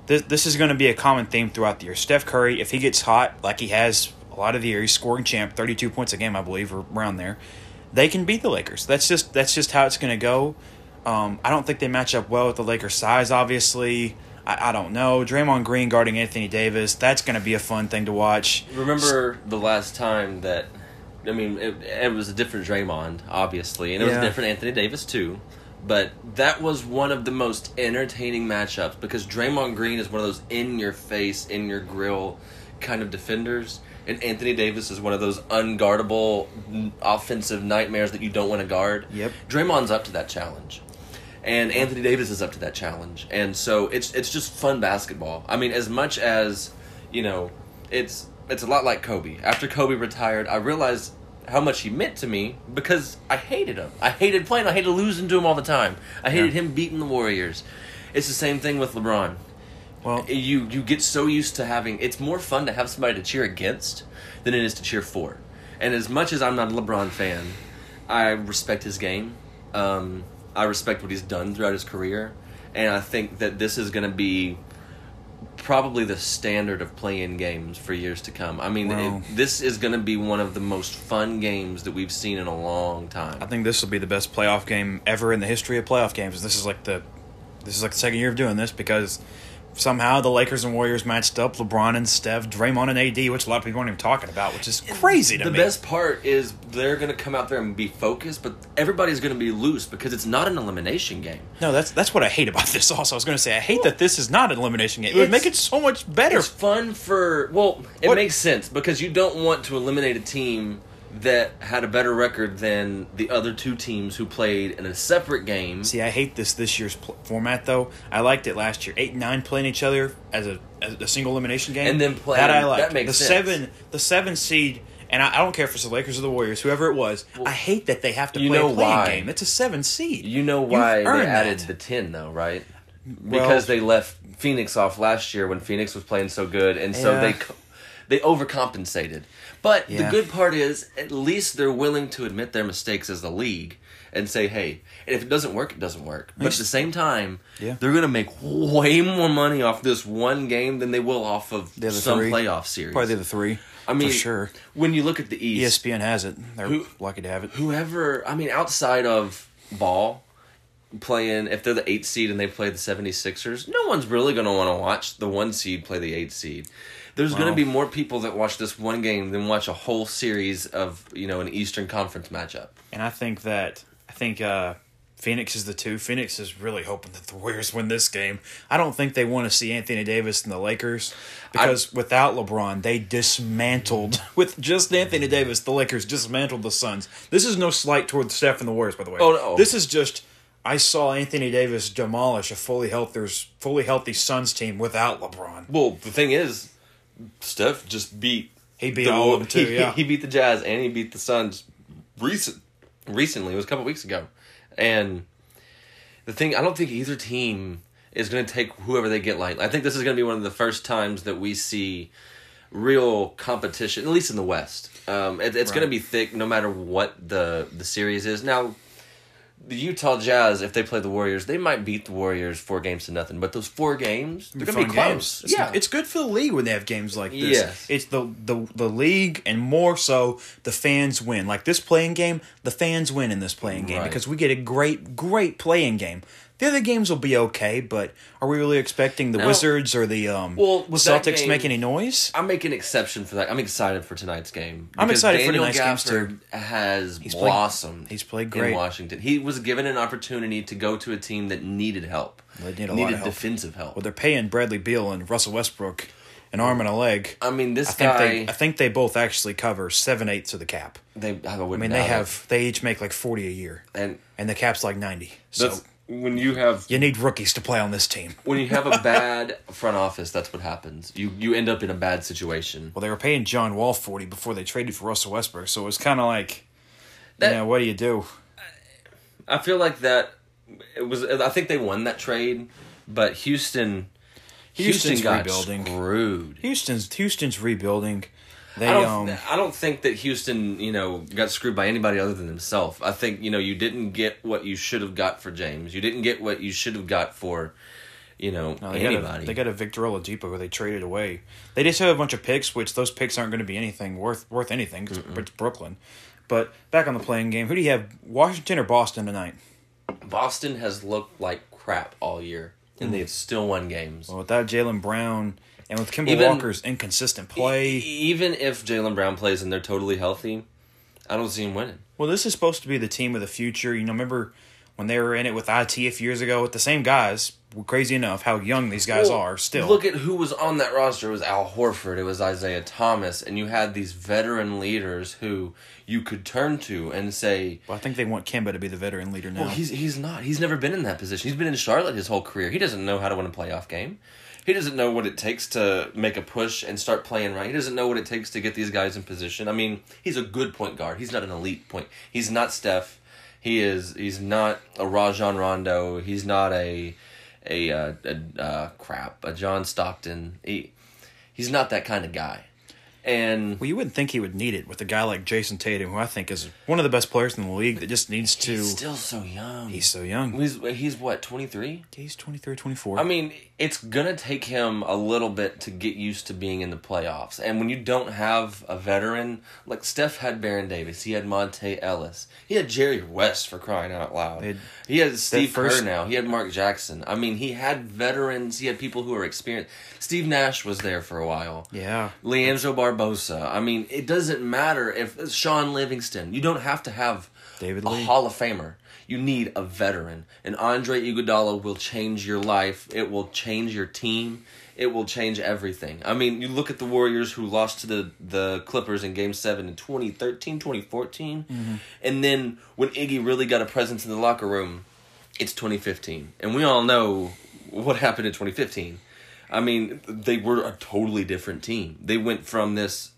this, this is going to be a common theme throughout the year. Steph Curry, if he gets hot like he has a lot of the year. He's scoring champ, thirty two points a game, I believe, or around there. They can beat the Lakers. That's just that's just how it's going to go. Um, I don't think they match up well with the Lakers' size. Obviously, I, I don't know. Draymond Green guarding Anthony Davis. That's going to be a fun thing to watch. Remember the last time that, I mean, it, it was a different Draymond, obviously, and it was a different Anthony Davis too. But that was one of the most entertaining matchups because Draymond Green is one of those in your face, in your grill kind of defenders. And Anthony Davis is one of those unguardable offensive nightmares that you don't want to guard. Yep. Draymond's up to that challenge. And Anthony Davis is up to that challenge. And so it's it's just fun basketball. I mean, as much as, you know, it's it's a lot like Kobe. After Kobe retired, I realized how much he meant to me because I hated him. I hated playing. I hated losing to him all the time. I hated Yeah. him beating the Warriors. It's the same thing with LeBron. Well, You you get so used to having it's more fun to have somebody to cheer against than it is to cheer for. And as much as I'm not a LeBron fan, I respect his game. Um, I respect what he's done throughout his career, and I think that this is going to be probably the standard of playing games for years to come. I mean, Wow. it, this is going to be one of the most fun games that we've seen in a long time. I think this will be the best playoff game ever in the history of playoff games. This is like the this is like the second year of doing this because somehow the Lakers and Warriors matched up LeBron and Steph, Draymond and AD, which a lot of people aren't even talking about, which is crazy to the me. The best part is they're going to come out there and be focused, but everybody's going to be loose because it's not an elimination game. no, that's that's what I hate about this. Also, I was going to say I hate that this is not an elimination game. It would make it so much better. It's fun for well, it What- makes sense because you don't want to eliminate a team that had a better record than the other two teams who played in a separate game. See, I hate this this year's pl- format though. I liked it last year. Eight and nine playing each other as a as a single elimination game, And then playing- that I liked. that makes the sense. seven the seven seed. And I, I don't care if it's the Lakers or the Warriors, whoever it was. I hate that they have to play a play-in why. game. It's a seven seed. You know why You've they added that. the ten though, right? Well- Because they left Phoenix off last year when Phoenix was playing so good, and so Yeah. they they overcompensated. But the good part is, at least they're willing to admit their mistakes as a league and say, "Hey, and if it doesn't work, it doesn't work." But at the same time, Yeah. they're gonna make way more money off this one game than they will off of The some three. playoff series. Probably the three. I mean, for sure. when you look at the East, ESPN has it. They're Who- lucky to have it. whoever I mean outside of ball playing if they're the 8 seed and they play the 76ers no one's really going to want to watch the 1 seed play the 8 seed there's going to be more people that watch this one game than watch a whole series of you know an Eastern Conference matchup And I think that I think uh, Phoenix is the two. Phoenix is really hoping that the Warriors win this game. I don't think they want to see Anthony Davis and the Lakers because without LeBron, they dismantled with just Anthony Davis. The Lakers dismantled the Suns. This is no slight toward Steph and the Warriors, by the way. Oh, no. This is just. I saw Anthony Davis demolish a fully healthy, fully healthy Suns team without LeBron. well the thing is Steph just beat He beat the- all of them too. he, Yeah, he beat the Jazz and he beat the Suns recent recently it was a couple weeks ago and the thing I don't think either team is going to take whoever they get lightly. I think this is going to be one of the first times that we see real competition, at least in the West. Um, it, it's going to be thick no matter what the the series is. Now, the Utah Jazz, if they play the Warriors, they might beat the Warriors four games to nothing. But those four games, they're going to be close. games. It's, yeah, it's good for the league when they have games like this. Yes. It's the, the the league and more so the fans win. Like this play-in game, the fans win in this play-in game Right. because we get a great great play-in game. The other games will be okay, but are we really expecting the No. Wizards or the um, Well, Celtics to game- make any noise? I'm making an exception for that. I'm excited for tonight's game. I'm excited for Daniel tonight's games, too. Gafford Has played- blossomed. he's played great in. Washington. He was given an opportunity to go to a team that needed help. They need a lot needed of help. defensive help. Well, they're paying Bradley Beal and Russell Westbrook an arm and a leg. I mean, this I think guy. they I think they both actually cover seven eighths of the cap. they, I, I mean, they have they each make like forty a year, and and the cap's like ninety. So when you have you need rookies to play on this team. when you have a bad front office. That's what happens. You you end up in a bad situation. Well, they were paying John Wall forty before they traded for Russell Westbrook, so it was kind of like, That- you know, what do you do? I feel like that. It was. I think they won that trade, but Houston. Houston's Houston got rebuilding. screwed. Houston's Houston's rebuilding. They I don't. um, I don't think that Houston, you know, got screwed by anybody other than himself. I think you know you didn't get what you should have got for James. You didn't get what you should have got for you know, No, they anybody. Got a, they got a Victor Oladipo who they traded away. They just have a bunch of picks, which those picks aren't going to be anything worth worth anything. 'cause it's Brooklyn. But back on the play-in game, who do you have? Washington or Boston tonight? Boston has looked like crap all year, and they've still won games. Well, without Jaylen Brown and with Kemba Even- Walker's inconsistent play. E- even if Jaylen Brown plays and they're totally healthy, I don't see him winning. Well, this is supposed to be the team of the future. You know, remember when they were in it with IT a few years ago with the same guys? Crazy enough, how young these guys Well, are still. Look at who was on that roster. It was Al Horford. It was Isaiah Thomas, and you had these veteran leaders who you could turn to and say, well, I think they want Kemba to be the veteran leader now. "Well, he's he's not. He's never been in that position. He's been in Charlotte his whole career. He doesn't know how to win a playoff game. He doesn't know what it takes to make a push and start playing right. He doesn't know what it takes to get these guys in position. I mean, he's a good point guard. He's not an elite point. He's not Steph. He is. He's not a Rajon Rondo. He's not a a, uh, a uh, crap a John Stockton. He he's not that kind of guy. And well, you wouldn't think he would need it with a guy like Jayson Tatum, who I think is one of the best players in the league that just needs to. he's still so young. he's so young. he's he's what twenty three. He's 23, 24. I mean, it's gonna take him a little bit to get used to being in the playoffs. And when you don't have a veteran, like Steph had Baron Davis, he had Monta Ellis, he had Jerry West for crying out loud. They'd- He had Steve first- Kerr now. He had Mark Jackson. I mean, he had veterans. He had people who were experienced. Steve Nash was there for a while. yeah. Leandro Barbosa. I mean, it doesn't matter if Shaun Livingston. You don't have to have David a Hall of Famer. You need a veteran. And Andre Iguodala will change your life. It will change your team. It will change everything. I mean, you look at the Warriors who lost to the, the Clippers in Game 7 in 2013, 2014. Mm-hmm. And then when Iggy really got a presence in the locker room, it's 2015. And we all know what happened in 2015. I mean, they were a totally different team. They went from this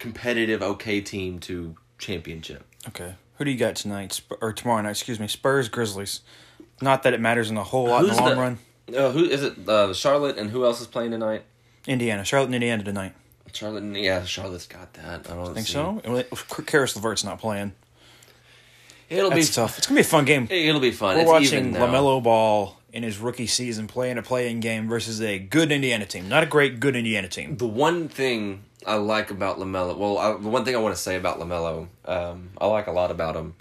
competitive, okay team to championship. Okay. Who do you got tonight Sp- or tomorrow night? Excuse me. Spurs, Grizzlies. Not that it matters in a whole lot in the long run. Uh, who is it? Uh, Charlotte and who else is playing tonight? Indiana, Charlotte, and Indiana tonight. Charlotte. And, yeah, Charlotte's got that. I don't Think see. so? Caris LeVert's not playing. It'll That's be tough. It's gonna be a fun game. It'll be fun. We're it's watching. Lamelo Ball in his rookie season playing a play-in game versus a good Indiana team. Not a great, good Indiana team. The one thing I like about Lamelo, well, I, the one thing I want to say about Lamelo, um, I like a lot about him.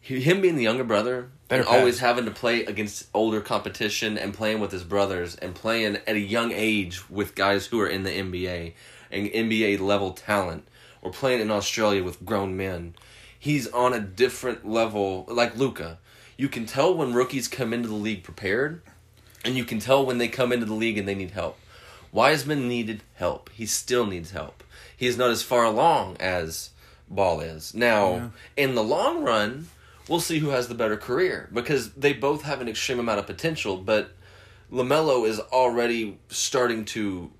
He, him being the younger brother, Better and always having to play against older competition and playing with his brothers and playing at a young age with guys who are in the NBA and NBA level talent, or playing in Australia with grown men. He's on a different level, like Luka. You can tell when rookies come into the league prepared, and you can tell when they come into the league and they need help. Wiseman needed help. He still needs help. He is not as far along as Ball is. Now, in the long run, we'll see who has the better career because they both have an extreme amount of potential, but LaMelo is already starting to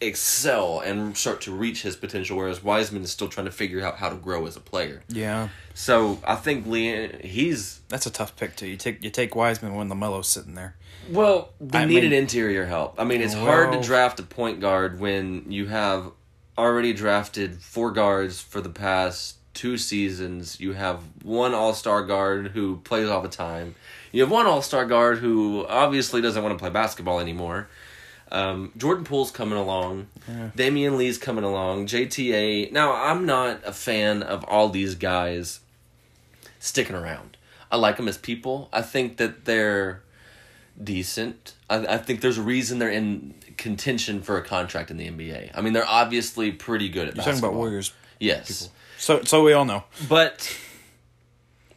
excel and start to reach his potential, whereas Wiseman is still trying to figure out how to grow as a player. Yeah, So I think Lee, he's that's a tough pick too. You take you take Wiseman when Lamelo's sitting there. Well, they I needed mean- interior help. I mean, it's hard to draft a point guard when you have already drafted four guards for the past two seasons. You have one All Star guard who plays all the time. You have one All Star guard who obviously doesn't want to play basketball anymore. Um, Jordan Poole's coming along. Damion Lee's coming along. JTA. Now, I'm not a fan of all these guys sticking around. I like them as people. I think that they're decent. I, I think there's a reason they're in contention for a contract in the NBA. I mean, they're obviously pretty good at You're talking about Warriors. Yes. So so we all know. But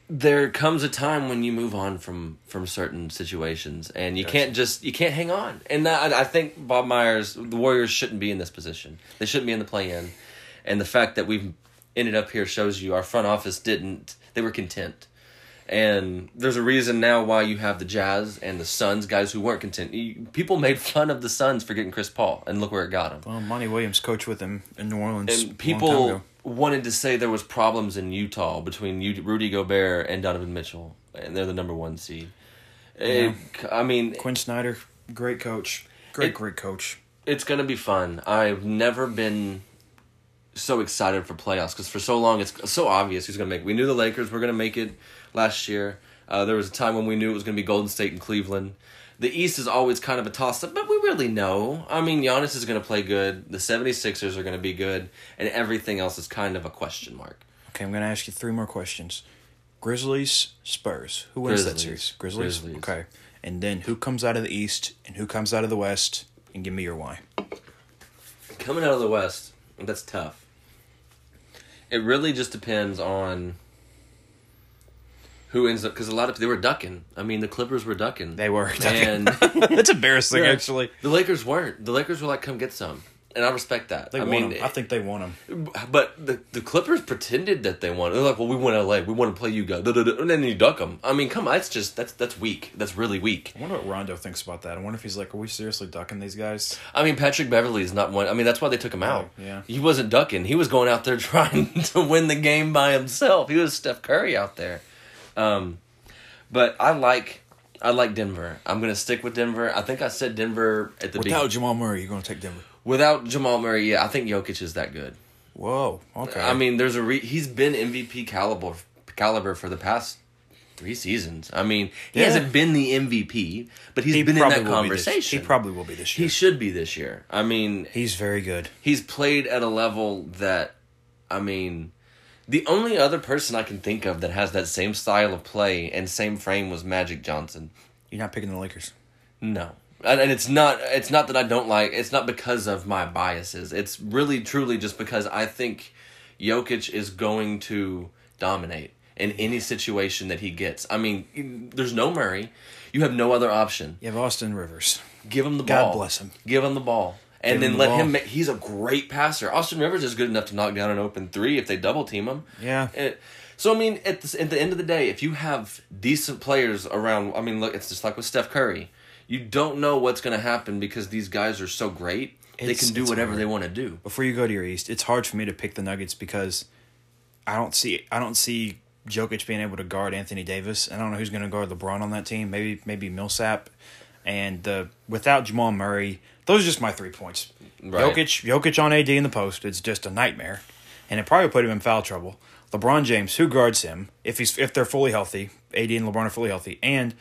there comes a time when you move on from from certain situations and you can't just you can't hang on. And that, I I think Bob Myers, the Warriors shouldn't be in this position. They shouldn't be in the play-in. And the fact that we've ended up here shows you our front office didn't. They were content. And there's a reason now why you have the Jazz and the Suns, guys who weren't content. People made fun of the Suns for getting Chris Paul, and look where it got him. Well, Monty Williams coached with him in New Orleans. a long time And people wanted to say there was problems in Utah between Rudy Gobert and Donovan Mitchell, and they're the number one seed. It- I mean, Quin Snyder, great coach. Great, It- great coach. it's gonna be fun. I've never been so excited for playoffs because for so long it's so obvious who's gonna make. We knew the Lakers were gonna make it last year. Uh, there was a time when we knew it was gonna be Golden State and Cleveland. the East is always kind of a toss up, but we really know. I mean, Giannis is going to play good. The 76ers are going to be good, and everything else is kind of a question mark. Okay, I'm going to ask you three more questions. Grizzlies, Spurs. Who wins that series? Grizzlies? Grizzlies. Okay. And then who comes out of the East and who comes out of the West? And give me your why. Coming out of the West, that's tough. It really just depends on who ends up because a lot of they were ducking. I mean, the Clippers were ducking. They were. and That's embarrassing, Yeah. actually. the Lakers weren't. The Lakers were like, "Come get some," and I respect that. They I won mean, 'em. I think they want them. But the the Clippers pretended that they won. They're like, "Well, we won LA. We want to play you guys," and then you duck them. I mean, come on, that's just that's that's weak. That's really weak. I wonder what Rondo thinks about that. I wonder if he's like, are we seriously ducking these guys? I mean, Patrick Beverley is not one. I mean, that's why they took him out. Oh, yeah. he wasn't ducking. He was going out there trying to win the game by himself. He was Steph Curry out there. Um, but I like I like Denver. I'm gonna stick with Denver. I think I said Denver at the Without beginning. Jamal Murray, you're going to take Denver. Without Jamal Murray, yeah, I think Jokic is that good. Whoa. Okay. I mean, there's a re- he's been MVP caliber caliber for the past three seasons. I mean, he Yeah. hasn't been the MVP, but he's he been in that be this- conversation. he probably will be this year. he should be this year. I mean, he's very good. he's played at a level that, I mean, the only other person I can think of that has that same style of play and same frame was Magic Johnson. You're not picking the Lakers. No. And, and it's not it's not that I don't like it's not because of my biases. It's really truly just because I think Jokic is going to dominate in any situation that he gets. I mean, there's no Murray. You have no other option. You have Austin Rivers. Give him the God ball. God bless him. Give him the ball. And then let ball. him make, he's a great passer. Austin Rivers is good enough to knock down an open 3 if they double team him. Yeah. It- so I mean, at the, at the end of the day, if you have decent players around, I mean, look, it's just like with Steph Curry. You don't know what's going to happen because these guys are so great. they can do whatever hard. they want to do. Before you go to your East, it's hard for me to pick the Nuggets because I don't see I don't see Jokic being able to guard Anthony Davis. I don't know who's going to guard LeBron on that team. Maybe maybe Millsap, and uh, without Jamal Murray, those are just my three points. Right. Jokic Jokic on AD in the post, it's just a nightmare, and it probably put him in foul trouble. LeBron James, who guards him if he's if they're fully healthy, AD and LeBron are fully healthy, and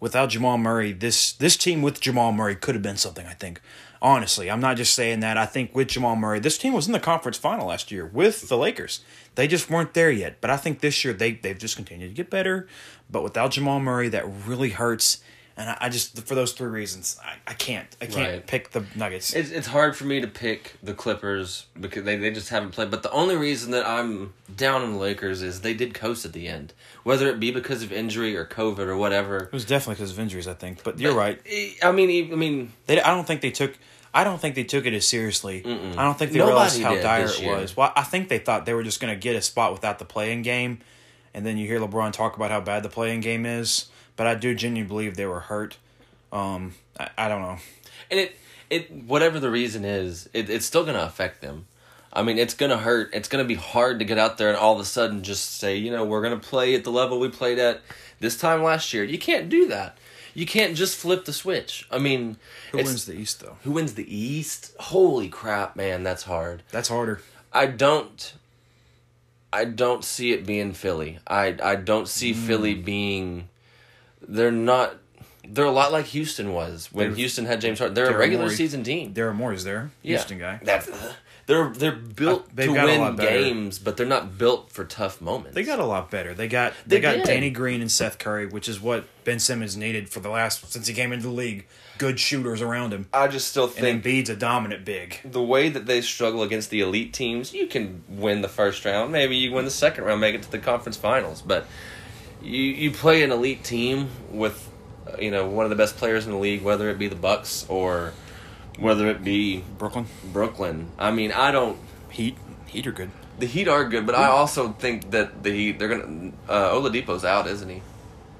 without Jamal Murray, this this team with Jamal Murray could have been something. I think. Honestly, I'm not just saying that. I think with Jamal Murray, this team was in the conference final last year with the Lakers. They just weren't there yet. But I think this year they they've just continued to get better. But without Jamal Murray, that really hurts. And I, I just for those three reasons, I, I can't I can't Right. pick the Nuggets. It's, it's hard for me to pick the Clippers because they, they just haven't played. But the only reason that I'm down on the Lakers is they did coast at the end. Whether it be because of injury or COVID or whatever. it was definitely because of injuries, I think. But you're right. I mean, I mean, They, I don't think they took. I don't think they took it as seriously. Mm-mm. I don't think they Nobody realized how dire it was. Well, I think they thought they were just going to get a spot without the play-in game, and then you hear LeBron talk about how bad the play-in game is. But I do genuinely believe they were hurt. Um, I, I don't know. and it it whatever the reason is, it, it's still gonna affect them. I mean, it's gonna hurt. It's gonna be hard to get out there and all of a sudden just say, you know, we're gonna play at the level we played at this time last year. You can't do that. You can't just flip the switch. I mean, Who it's- wins the East though? Who wins the East? Holy crap, man, that's hard. That's harder. I don't. I don't see it being Philly. I I don't see Hmm. Philly being. They're not. They're a lot like Houston was when They're- Houston had James Harden. They're, they're a regular more- season team. Daryl Morey is there, Yeah. Houston guy. That's they're they're built Uh, to win games, but they're not built for tough moments. They got a lot better. They got they, They got did. Danny Green and Seth Curry, which is what Ben Simmons needed for the last since he came into the league. Good shooters around him, I just still and think Embiid's a dominant big. the way that they struggle against the elite teams, you can win the first round. Maybe you win the second round, make it to the conference finals. But you you play an elite team with you know one of the best players in the league, whether it be the Bucks or whether it be Brooklyn Brooklyn. I mean, I don't. Heat Heat are good. The Heat are good, but I also think that the Heat they're gonna. Uh, Oladipo's out, isn't he?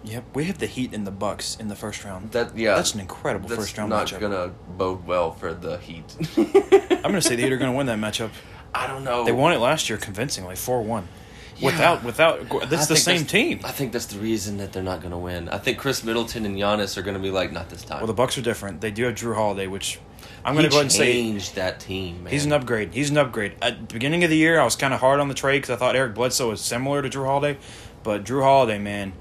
Yep, we have the Heat and the Bucks in the first round. That yeah, That's an incredible that's first round not matchup. gonna bode well for the Heat. I'm going to say the Heat are going to win that matchup. I don't know. They won it last year convincingly, four one. Yeah. Without without I that's the same that's- team. I think that's the reason that they're not going to win. I think Khris Middleton and Giannis are going to be like, not this time. Well, the Bucks are different. They do have Jrue Holiday, which I'm going to go ahead and say changed that team. Man. he's an upgrade. He's an upgrade. At the beginning of the year, I was kind of hard on the trade because I thought Eric Bledsoe was similar to Jrue Holiday, but Jrue Holiday, man,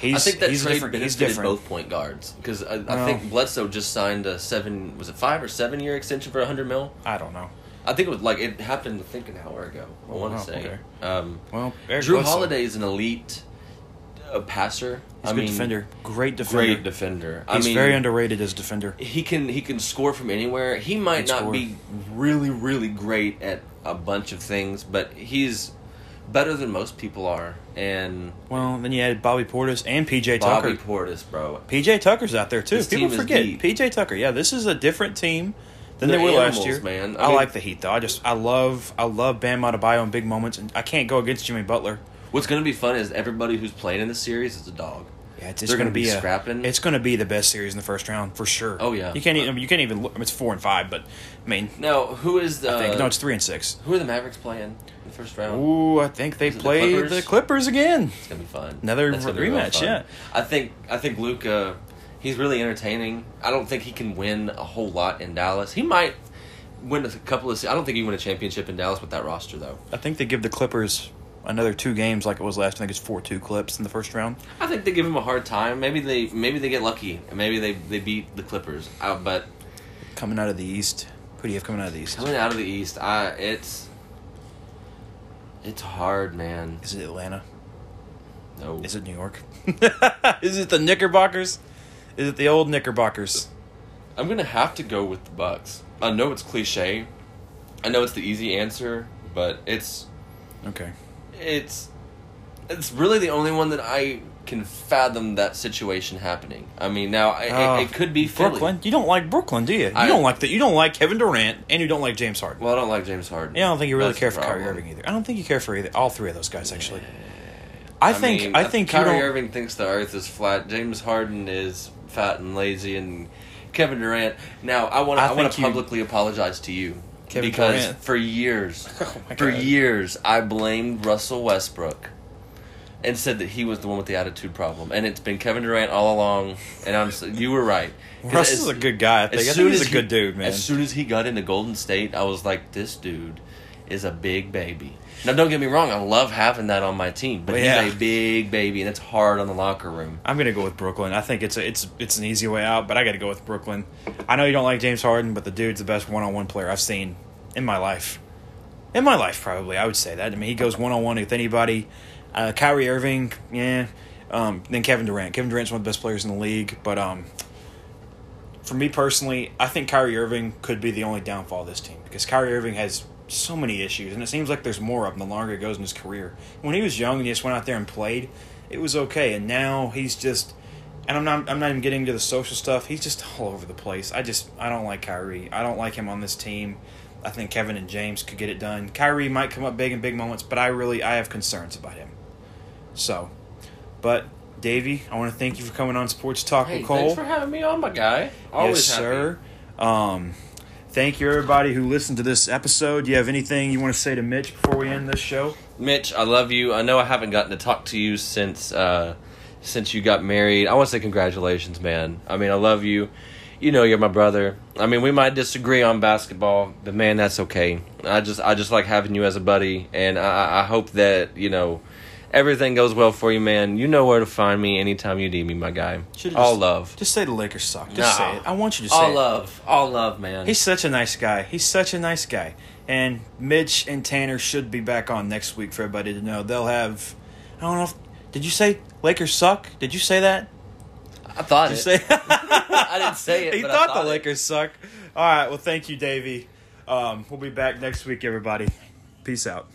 He's, I think that he's trade different. He's different. both point guards because I, I Well- think Bledsoe just signed a seven was it five or seven year extension for hundred mil. I don't know. I think it was like it happened. I think an hour ago. I want to wow, say. okay. Um, Well, Eric Jrue Bledsoe, Holiday is an elite uh, passer. He's I a good mean, defender. Great defender. Great defender. I He's mean, very underrated as a defender. he can he can score from anywhere. He might not score. be really really great at a bunch of things, but he's better than most people are. And Well, then you had Bobby Portis and PJ Tucker. Bobby Tucker. Portis, bro. PJ Tucker's out there too. This People forget. PJ Tucker. Yeah, this is a different team than They're they were last year. man. I I, mean- like the Heat though. I just I love I love Bam Adebayo in big moments, and I can't go against Jimmy Butler. What's going to be fun is everybody who's playing in the series is a dog. Yeah, it's, it's going gonna be, be a, scrapping. It's going to be the best series in the first round for sure. Oh, yeah. you can't even you can't even look. I mean, it's four and five, but I mean, Now, who is the? I think no, it's three and six. who are the Mavericks playing in the first round? Ooh, I think they it the play the Clippers? Clippers, again. It's gonna be fun. Another That's gonna be real rematch, fun. yeah. I think I think Luca, he's really entertaining. I don't think he can win a whole lot in Dallas. He might win a couple of. I don't think he can win a championship in Dallas with that roster though. I think they give the Clippers another two games like it was last. I think it's four two clips in the first round. I think they give him a hard time. Maybe they maybe they get lucky and maybe they they beat the Clippers. Uh, but Coming out of the East, who do you have coming out of the East? coming out of the East, I it's it's hard, man. Is it Atlanta? No, Is it New York? Is it the Knickerbockers? Is it the old Knickerbockers? I'm gonna have to go with the Bucks. I know it's cliche. I know it's the easy answer, but it's Okay. it's it's really the only one that I can fathom that situation happening. I mean, now I, Uh, it, it could be Philly. Brooklyn. You don't like Brooklyn, do you? You I- don't like that. You don't like Kevin Durant, and you don't like James Harden. Well, I don't like James Harden. Yeah, I don't think you really That's care for Kyrie. Irving either. I don't think you care for either. All three of those guys, actually. I, think. mean, I think Kyrie. Irving thinks the Earth is flat. James Harden is fat and lazy, and Kevin Durant. Now, I want I I, want to publicly apologize to you Kevin because Durant. for years, Oh for years, I blamed Russell Westbrook. And said that he was the one with the attitude problem, and it's been Kevin Durant all along. And I'm, you were right. Russell's as- a good guy. I think. I think he's a good dude, man. As soon as he got into Golden State, I was like, this dude is a big baby. Now, don't get me wrong, I love having that on my team, but Well, yeah. he's a big baby, and it's hard on the locker room. I'm gonna go with Brooklyn. I think it's a, it's it's an easy way out, but I got to go with Brooklyn. I know you don't like James Harden, but the dude's the best one-on-one player I've seen in my life. In my life, probably I would say that. I mean, he goes one-on-one with anybody. Uh, Kyrie Irving, yeah. Um, then Kevin Durant. Kevin Durant's one of the best players in the league, but um, for me personally, I think Kyrie Irving could be the only downfall of this team because Kyrie Irving has so many issues, and it seems like there's more of them the longer it goes in his career. When he was young and he just went out there and played, it was okay, and now he's just. And I'm not. I'm not even getting into the social stuff. He's just all over the place. I just. I don't like Kyrie. I don't like him on this team. I think Kevin and James could get it done. Kyrie might come up big in big moments, but I really I have concerns about him. So, but Davey, I want to thank you for coming on Sports Talk Hey, with Cole. thanks for having me on, my guy. Always yes, happy. sir. Um, thank you, everybody who listened to this episode. Do you have anything you want to say to Mitch before we end this show? Mitch, I love you. I know I haven't gotten to talk to you since uh, since you got married. I want to say congratulations, man. I mean, I love you. You know, you're my brother. I mean, we might disagree on basketball, but man, that's okay. I just I just like having you as a buddy, and I, I hope that you know everything goes well for you, man. You know where to find me anytime you need me, my guy. Should've All just- love. Just say the Lakers suck. Just Nah. say it. I want you to say All it. love. All love, man. He's such a nice guy. He's such a nice guy. And Mitch and Tanner should be back on next week for everybody to know. They'll have. I don't know if. Did you say Lakers suck? Did you say that? I thought Did it. you say? I didn't say it, He but I thought, thought the it. Lakers suck. All right. Well, thank you, Davey. Um, we'll be back next week, everybody. Peace out.